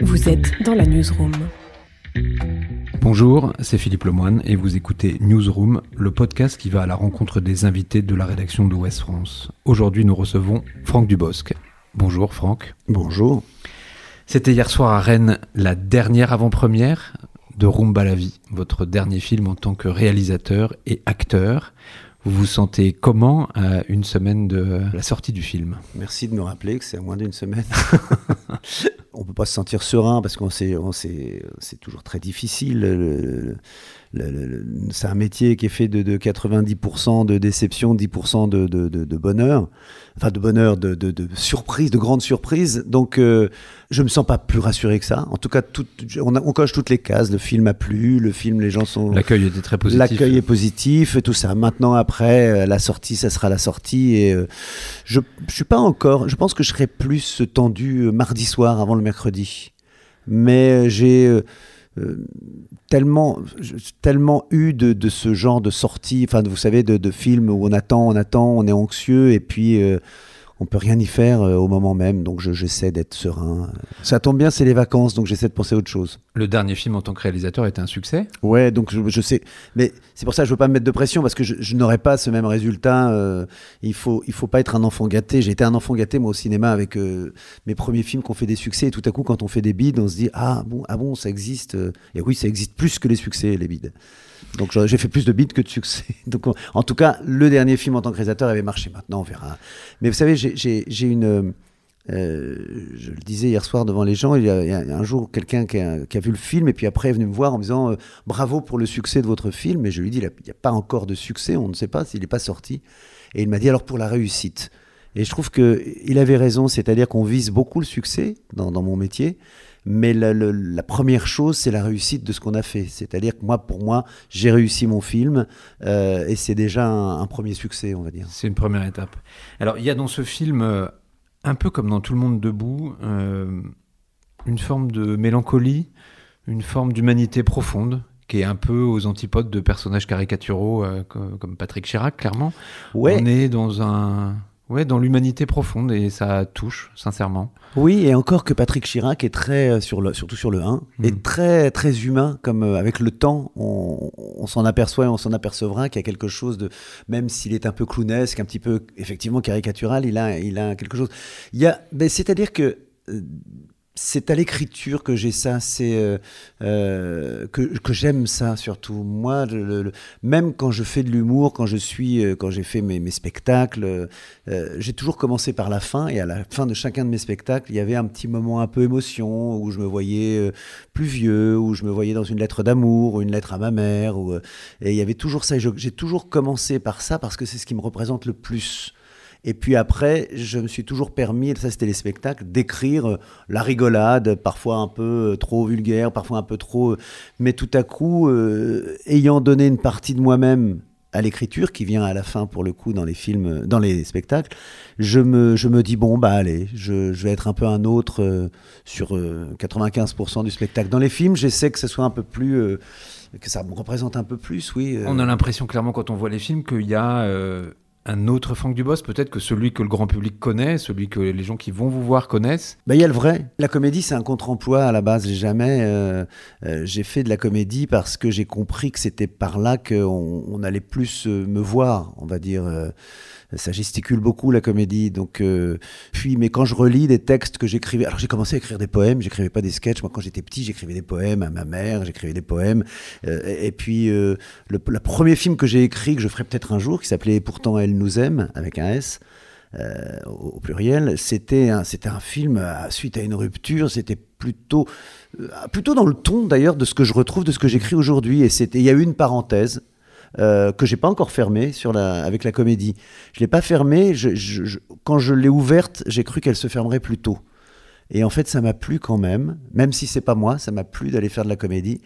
Vous êtes dans la newsroom. Bonjour, c'est Philippe Lemoine et vous écoutez Newsroom, le podcast qui va à la rencontre des invités de la rédaction de Ouest France. Aujourd'hui, nous recevons Franck Dubosc. Bonjour Franck. Bonjour. C'était hier soir à Rennes la dernière avant-première de Rumba la vie, votre dernier film en tant que réalisateur et acteur. Vous vous sentez comment à une semaine de la sortie du film? Merci de me rappeler que c'est à moins d'une semaine. on peut pas se sentir serein parce qu'on sait, on sait, c'est toujours très difficile. Le, c'est un métier qui est fait de, 90% de déception, 10% de, de, bonheur, enfin de bonheur, de, surprise, de grandes surprises. Donc, euh, je me sens pas plus rassuré que ça. En tout cas, tout, on, on, coche toutes les cases. Le film a plu, le film, les gens sont. L'accueil était très positif. L'accueil est positif et tout ça. Maintenant, après euh, la sortie, ça sera la sortie. Et euh, je, je suis pas encore. Je pense que je serai plus tendu mardi soir avant le mercredi. Mais j'ai euh, tellement, tellement eu de, ce genre de sortie, enfin, vous savez, de, de, films où on attend, on attend, on est anxieux, et puis euh, on peut rien y faire euh, au moment même, donc j'essaie d'être serein. Ça tombe bien, c'est les vacances, donc j'essaie de penser à autre chose. Le dernier film en tant que réalisateur était un succès? Ouais, donc je, sais, mais c'est pour ça que je veux pas me mettre de pression parce que je, n'aurai pas ce même résultat. Euh, il faut, il faut pas être un enfant gâté. J'ai été un enfant gâté moi au cinéma avec euh, mes premiers films qui ont fait des succès et tout à coup quand on fait des bides, on se dit ah bon, ah bon, ça existe. Et oui, ça existe plus que les succès, les bides. Donc j'ai fait plus de bits que de succès. Donc en tout cas, le dernier film en tant que réalisateur avait marché. Maintenant, on verra. Mais vous savez, j'ai une. Euh, je le disais hier soir devant les gens, il y a, un jour quelqu'un qui, a vu le film et puis après est venu me voir en me disant euh, bravo pour le succès de votre film. Et je lui dis il n'y a, pas encore de succès, on ne sait pas s'il n'est pas sorti. Et il m'a dit alors pour la réussite. Et je trouve qu'il avait raison, c'est-à-dire qu'on vise beaucoup le succès dans, dans mon métier. Mais la, première chose, c'est la réussite de ce qu'on a fait. C'est-à-dire que moi, pour moi, j'ai réussi mon film euh, et c'est déjà un, premier succès, on va dire. C'est une première étape. Alors, il y a dans ce film, euh, un peu comme dans Tout le monde debout, euh, une forme de mélancolie, une forme d'humanité profonde qui est un peu aux antipodes de personnages caricaturaux comme Patrick Chirac, clairement. Ouais. On est dans un Ouais, dans l'humanité profonde et ça touche, sincèrement. Oui, et encore que Patrick Chirac est très, euh, sur le, surtout sur le 1, est mm. très, très humain, comme euh, avec le temps, on, s'en aperçoit et on s'en apercevra qu'il y a quelque chose de, même s'il est un peu clownesque, un petit peu, effectivement, caricatural, il a, il a quelque chose. Il y a, c'est-à-dire que, euh, c'est à l'écriture que j'ai ça, c'est euh, euh, que, j'aime ça surtout. Moi, même quand je fais de l'humour, quand je suis, euh, quand j'ai fait mes, spectacles, j'ai toujours commencé par la fin et à la fin de chacun de mes spectacles, il y avait un petit moment un peu émotion où je me voyais plus vieux, où je me voyais dans une lettre d'amour, ou une lettre à ma mère, et il y avait toujours ça. J'ai toujours commencé par ça parce que c'est ce qui me représente le plus. Et puis après, je me suis toujours permis, ça c'était les spectacles, d'écrire euh, la rigolade, parfois un peu euh, trop vulgaire, parfois un peu trop... Euh, mais tout à coup, ayant donné une partie de moi-même à l'écriture, qui vient à la fin pour le coup dans les films, dans les spectacles, je me, je me dis bon bah allez, je, je vais être un peu un autre sur 95% du spectacle. Dans les films, j'essaie que ce soit un peu plus, que ça me représente un peu plus, oui. On a l'impression clairement quand on voit les films qu'il y a un autre Franck Dubos, peut-être que celui que le grand public connaît, celui que les gens qui vont vous voir connaissent bah, Il y a le vrai. La comédie, c'est un contre-emploi à la base. Jamais. Euh, euh, j'ai fait de la comédie parce que j'ai compris que c'était par là qu'on on allait plus euh, me voir, on va dire ça gesticule beaucoup la comédie. Donc, euh, puis, mais quand je relis des textes que j'écrivais, alors j'ai commencé à écrire des poèmes, j'écrivais pas des sketchs. Moi, quand j'étais petit, j'écrivais des poèmes à ma mère, j'écrivais des poèmes. Euh, et, puis, euh, le, premier film que j'ai écrit, que je ferai peut-être un jour, qui s'appelait Pourtant elle nous aime, avec un S. au, pluriel, c'était un, un film suite à une rupture, c'était plutôt, plutôt dans le ton d'ailleurs de ce que je retrouve de ce que j'écris aujourd'hui. Et il y a eu une parenthèse euh, que j'ai pas encore fermée sur la, avec la comédie. Je l'ai pas fermée. Je, quand je l'ai ouverte, j'ai cru qu'elle se fermerait plus tôt. Et en fait, ça m'a plu quand même, même si c'est pas moi, ça m'a plu d'aller faire de la comédie.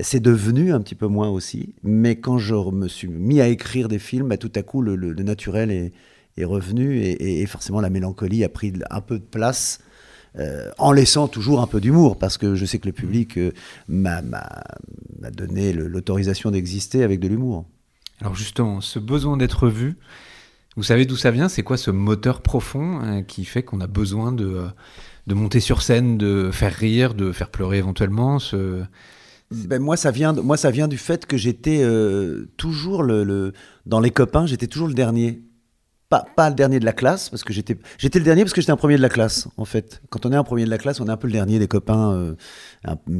C'est devenu un petit peu moins aussi, mais quand je me suis mis à écrire des films, bah, tout à coup, le, naturel est, est revenu et, et, forcément la mélancolie a pris un peu de place. Euh, en laissant toujours un peu d'humour, parce que je sais que le public euh, m'a donné l'autorisation d'exister avec de l'humour. Alors justement, ce besoin d'être vu, vous savez d'où ça vient? C'est quoi ce moteur profond euh, qui fait qu'on a besoin de, de monter sur scène, de faire rire, de faire pleurer éventuellement ce... Ben, moi, ça vient, moi, ça vient du fait que j'étais euh, toujours le, le, dans les copains, j'étais toujours le dernier. Pas, le dernier de la classe, parce que j'étais, le dernier parce que j'étais un premier de la classe, en fait. Quand on est un premier de la classe, on est un peu le dernier des copains, euh,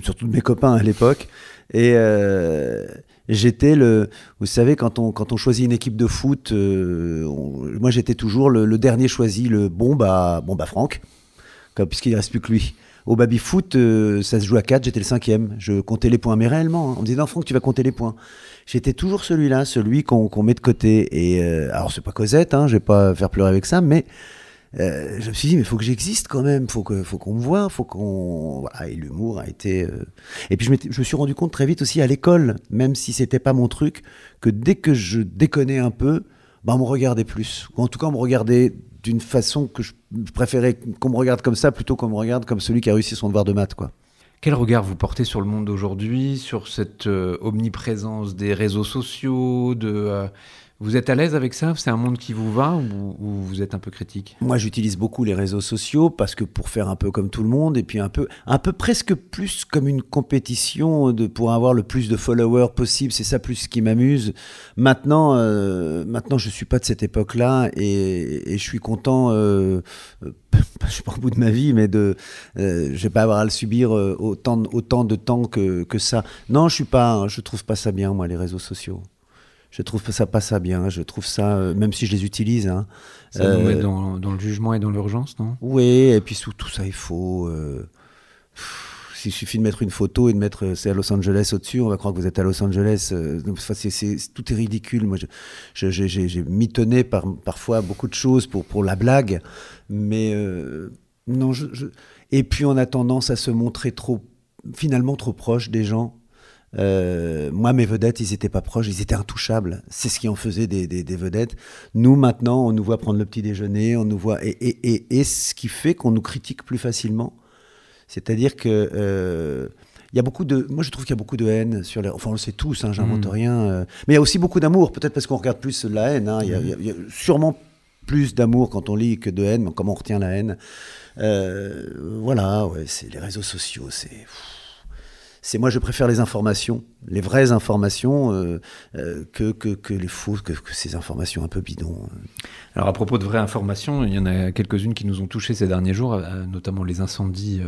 surtout de mes copains à l'époque. Et euh, j'étais le, vous savez, quand on, choisit une équipe de foot, euh, moi j'étais toujours le, le, dernier choisi, le bon bah, bon bah Franck, puisqu'il ne reste plus que lui. Au baby-foot, euh, ça se joue à 4, j'étais le cinquième. Je comptais les points, mais réellement, hein. on me disait, non, Franck, tu vas compter les points. J'étais toujours celui-là, celui qu'on qu met de côté. Et euh, alors, c'est pas Cosette, hein, je vais pas faire pleurer avec ça, mais euh, je me suis dit, mais il faut que j'existe quand même, faut faut qu'on me voit, faut qu'on. Voilà, et l'humour a été. Euh, et puis je, me suis rendu compte très vite aussi à l'école, même si c'était pas mon truc, que dès que je déconnais un peu, bah, on me regardait plus. En tout cas, on me regardait d'une façon que je préférais qu'on me regarde comme ça plutôt qu'on me regarde comme celui qui a réussi son devoir de maths, quoi. Quel regard vous portez sur le monde d'aujourd'hui, sur cette euh, omniprésence des réseaux sociaux, de euh, vous êtes à l'aise avec ça? C'est un monde qui vous va ou, ou, vous êtes un peu critique? Moi, j'utilise beaucoup les réseaux sociaux parce que pour faire un peu comme tout le monde et puis un peu, un peu presque plus comme une compétition de pour avoir le plus de followers possible. C'est ça plus qui m'amuse. Maintenant, euh, maintenant, je suis pas de cette époque-là et, je suis content. Euh, je suis pas au bout de ma vie, mais de, euh, je vais pas avoir à le subir euh, autant, autant de temps que, que ça. Non, je suis pas, je trouve pas ça bien moi les réseaux sociaux je trouve ça pas ça bien. Je trouve ça, euh, même si je les utilise. Hein, ça euh, nous met dans, dans, le jugement et dans l'urgence, non? Oui, et puis sous tout ça, il faut. Euh, il suffit de mettre une photo et de mettre euh, c'est à Los Angeles au-dessus, on va croire que vous êtes à Los Angeles. Euh, enfin, c'est, tout est ridicule. Moi, je, je, j'ai, j'ai mitonné par, parfois beaucoup de choses pour, pour la blague, mais euh, non. Je, et puis on a tendance à se montrer trop, finalement trop proche des gens. Euh, moi, mes vedettes, ils étaient pas proches, ils étaient intouchables. C'est ce qui en faisait des, des, des, vedettes. Nous, maintenant, on nous voit prendre le petit déjeuner, on nous voit, et, et, et, et ce qui fait qu'on nous critique plus facilement. C'est-à-dire que euh, il y a beaucoup de, moi je trouve qu'il y a beaucoup de haine sur les, enfin on le sait tous, hein, j'invente mmh. rien, euh, mais il y a aussi beaucoup d'amour, peut-être parce qu'on regarde plus la haine. Hein, il, y a, il y a sûrement plus d'amour quand on lit que de haine, mais comment on retient la haine euh, Voilà, ouais, c'est les réseaux sociaux, c'est c'est moi je préfère les informations, les vraies informations, euh, euh, que, que, les fausses, que, que, ces informations un peu bidons. Alors à propos de vraies informations, il y en a quelques-unes qui nous ont touchés ces derniers jours, euh, notamment les incendies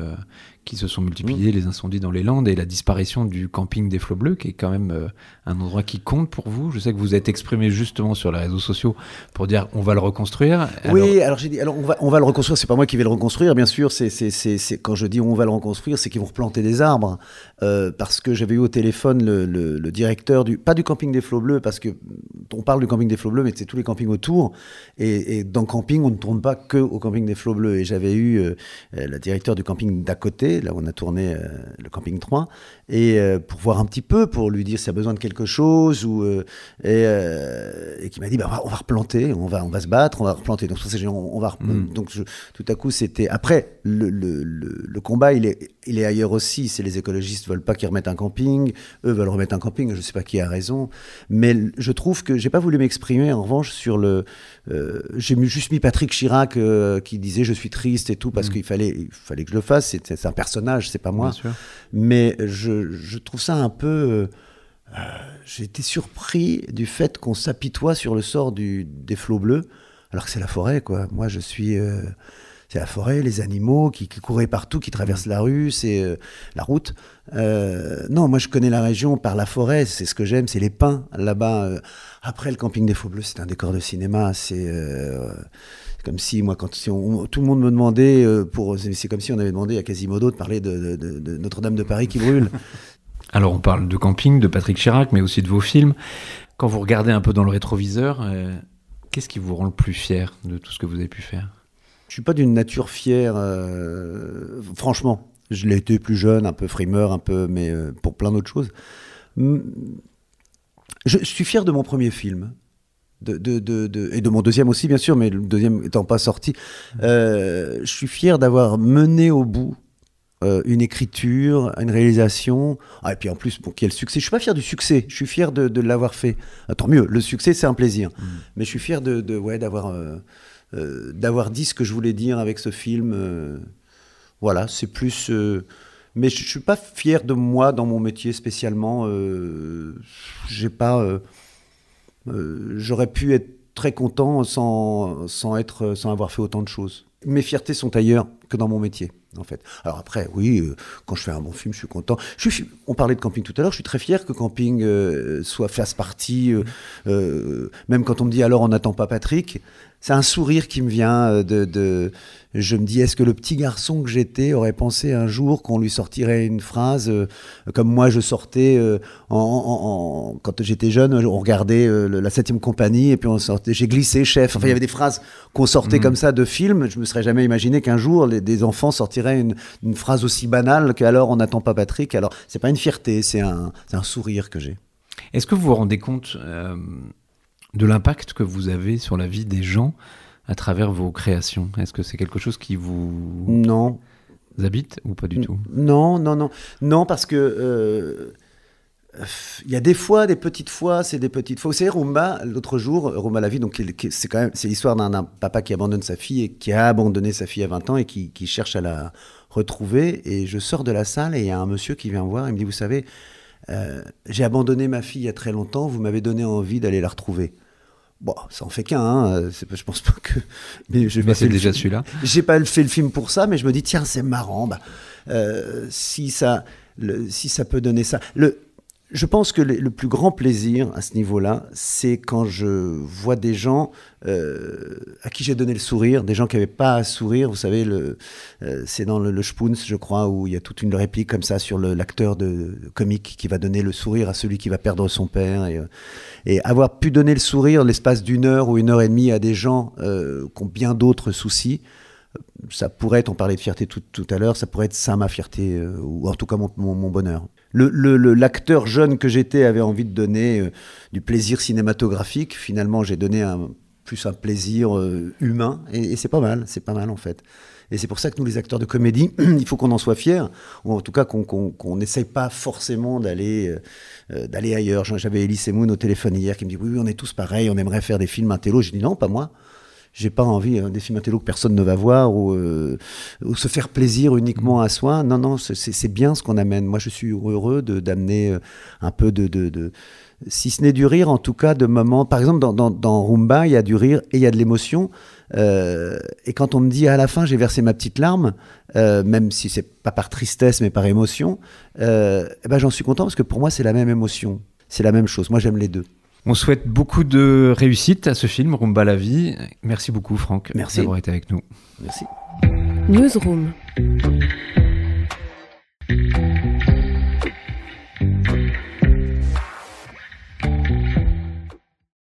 qui se sont multipliés, mmh. les incendies dans les Landes et la disparition du camping des Flots Bleus, qui est quand même euh, un endroit qui compte pour vous. Je sais que vous êtes exprimé justement sur les réseaux sociaux pour dire on va le reconstruire. Alors... Oui, alors j'ai dit alors on va, on va le reconstruire. C'est pas moi qui vais le reconstruire, bien sûr. C'est quand je dis on va le reconstruire, c'est qu'ils vont replanter des arbres euh, parce que j'avais eu au téléphone le, le, le, directeur du pas du camping des Flots Bleus parce que on parle du camping des Flots Bleus, mais c'est tous les campings autour. Et, et, dans le camping, on ne tourne pas que au camping des Flots Bleus. Et j'avais eu euh, le directeur du camping d'à côté, là où on a tourné euh, le camping 3, et euh, pour voir un petit peu, pour lui dire s'il a besoin de quelque chose, ou, euh, et, et qui m'a dit bah, on, va, replanter, on va, on va se battre, on va replanter. Donc, on, on va mm. donc je, tout à coup, c'était. Après, le, le, le, le, combat, il est, il est ailleurs aussi. C'est les écologistes veulent pas qu'ils remettent un camping, eux veulent remettre un camping, je sais pas qui a raison. Mais je trouve que j'ai pas voulu m'exprimer, en revanche, sur le. Euh, j'ai juste mis Patrick Chirac euh, qui disait je suis triste et tout parce mmh. qu'il fallait, il fallait que je le fasse. C'est un personnage, c'est pas moi. Mais je, je, trouve ça un peu. Euh, j'ai été surpris du fait qu'on s'apitoie sur le sort du, des flots bleus, alors que c'est la forêt, quoi. Moi, je suis. C'est la forêt, les animaux qui, couraient partout, qui traversent la rue, c'est euh, la route. Euh, non, moi je connais la région par la forêt, c'est ce que j'aime, c'est les pins là-bas. Euh. Après le camping des Faux Bleus, c'est un décor de cinéma, c'est comme si moi quand on, tout le monde me demandait c'est comme si on avait demandé à Quasimodo de parler de Notre-Dame de Paris qui brûle. Alors on parle de camping, de Patrick Chirac, mais aussi de vos films. Quand vous regardez un peu dans le rétroviseur, qu'est-ce qui vous rend le plus fier de tout ce que vous avez pu faire? Je suis pas d'une nature fière, euh, franchement. Je l'ai été plus jeune, un peu frimeur, un peu, mais euh, pour plein d'autres choses. Je, je, suis fier de mon premier film. De, de, de, et de mon deuxième aussi, bien sûr, mais le deuxième étant pas sorti. Euh, je suis fier d'avoir mené au bout une écriture, une réalisation. Ah, et puis en plus, pour qu'il y ait le succès. Je suis pas fier du succès, je suis fier de, de l'avoir fait. Ah, tant mieux, le succès, c'est un plaisir. Mmh. Mais je suis fier de, de ouais, d'avoir euh, d'avoir dit ce que je voulais dire avec ce film. Euh, Voilà, c'est plus. euh, mais je, je suis pas fier de moi dans mon métier spécialement. Euh, j'ai pas. euh, euh, J'aurais pu être très content sans, sans, être, sans avoir fait autant de choses. Mes fiertés sont ailleurs que dans mon métier, en fait. Alors après, oui, euh, quand je fais un bon film, je suis content. Je suis, on parlait de camping tout à l'heure, je suis très fier que camping euh, soit fasse partie. euh, même quand on me dit alors on n'attend pas Patrick, c'est un sourire qui me vient de, de je me dis est-ce que le petit garçon que j'étais aurait pensé un jour qu'on lui sortirait une phrase euh, comme moi je sortais euh, en, en- en- quand j'étais jeune on regardait euh, le- la septième compagnie et puis on sortait j'ai glissé chef enfin il y avait des phrases qu'on sortait Mhm. comme ça de films je me serais jamais imaginé qu'un jour les- des enfants sortiraient une, une phrase aussi banale qu'alors on n'attend pas Patrick alors c'est pas une fierté c'est un, un sourire que j'ai Est-ce que vous vous rendez compte euh, de l'impact que vous avez sur la vie des gens à travers vos créations? Est-ce que c'est quelque chose qui vous non habite ou pas du tout? Non, non, non. Non, parce que. euh, Il y a des fois, des petites fois, c'est des petites fois. Vous savez, Rumba, l'autre jour, Rumba la vie, donc c'est quand même, c'est l'histoire d'un papa qui abandonne sa fille et qui a abandonné sa fille à 20 ans et qui, qui cherche à la retrouver. Et je sors de la salle et il y a un monsieur qui vient me voir et me dit, vous savez, euh, j'ai abandonné ma fille il y a très longtemps, vous m'avez donné envie d'aller la retrouver. Bon, ça en fait qu'un, hein. je pense pas que. Mais, je vais Mais c'est déjà celui-là. J'ai pas fait le film pour ça, mais je me dis tiens c'est marrant. Bah, euh, si ça, le- si ça peut donner ça. Le, je pense que le, plus grand plaisir à ce niveau-là, c'est quand je vois des gens euh, à qui j'ai donné le sourire, des gens qui n'avaient pas à sourire. Vous savez, le, euh, c'est dans le, le Spoons, je crois, où il y a toute une réplique comme ça sur l'acteur de comique qui va donner le sourire à celui qui va perdre son père. Et, euh, et avoir pu donner le sourire l'espace d'une heure ou une heure et demie à des gens euh, qui ont bien d'autres soucis, ça pourrait être, on parlait de fierté tout, tout à l'heure, ça pourrait être ça ma fierté, euh, ou en tout cas mon- mon bonheur. Le- le- le- L'acteur jeune que j'étais avait envie de donner euh, du plaisir cinématographique. Finalement, j'ai donné un, plus un plaisir euh, humain, et, c'est pas mal, c'est pas mal en fait. Et c'est pour ça que nous, les acteurs de comédie, il faut qu'on en soit fiers, ou en tout cas qu'on n'essaye pas forcément d'aller euh, d'aller ailleurs. J'avais Elise Moon au téléphone hier qui me dit oui, oui, on est tous pareils, on aimerait faire des films intello. J'ai dit non, pas moi. J'ai pas envie hein, des films intello que personne ne va voir ou, euh, se faire plaisir uniquement à soi. Non, non, c'est- bien ce qu'on amène. Moi, je suis heureux d'amener euh, un peu de, de, de- si ce n'est du rire, en tout cas de moments. Par exemple, dans, dans, dans Rumba, il y a du rire et il y a de l'émotion. Euh, et quand on me dit à la fin, j'ai versé ma petite larme, euh, même si c'est pas par tristesse mais par émotion, eh ben j'en suis content parce que pour moi c'est la même émotion, c'est la même chose. Moi j'aime les deux. On souhaite beaucoup de réussite à ce film, Rumba la vie. Merci beaucoup, Franck, Merci. d'avoir été avec nous. Merci. Newsroom.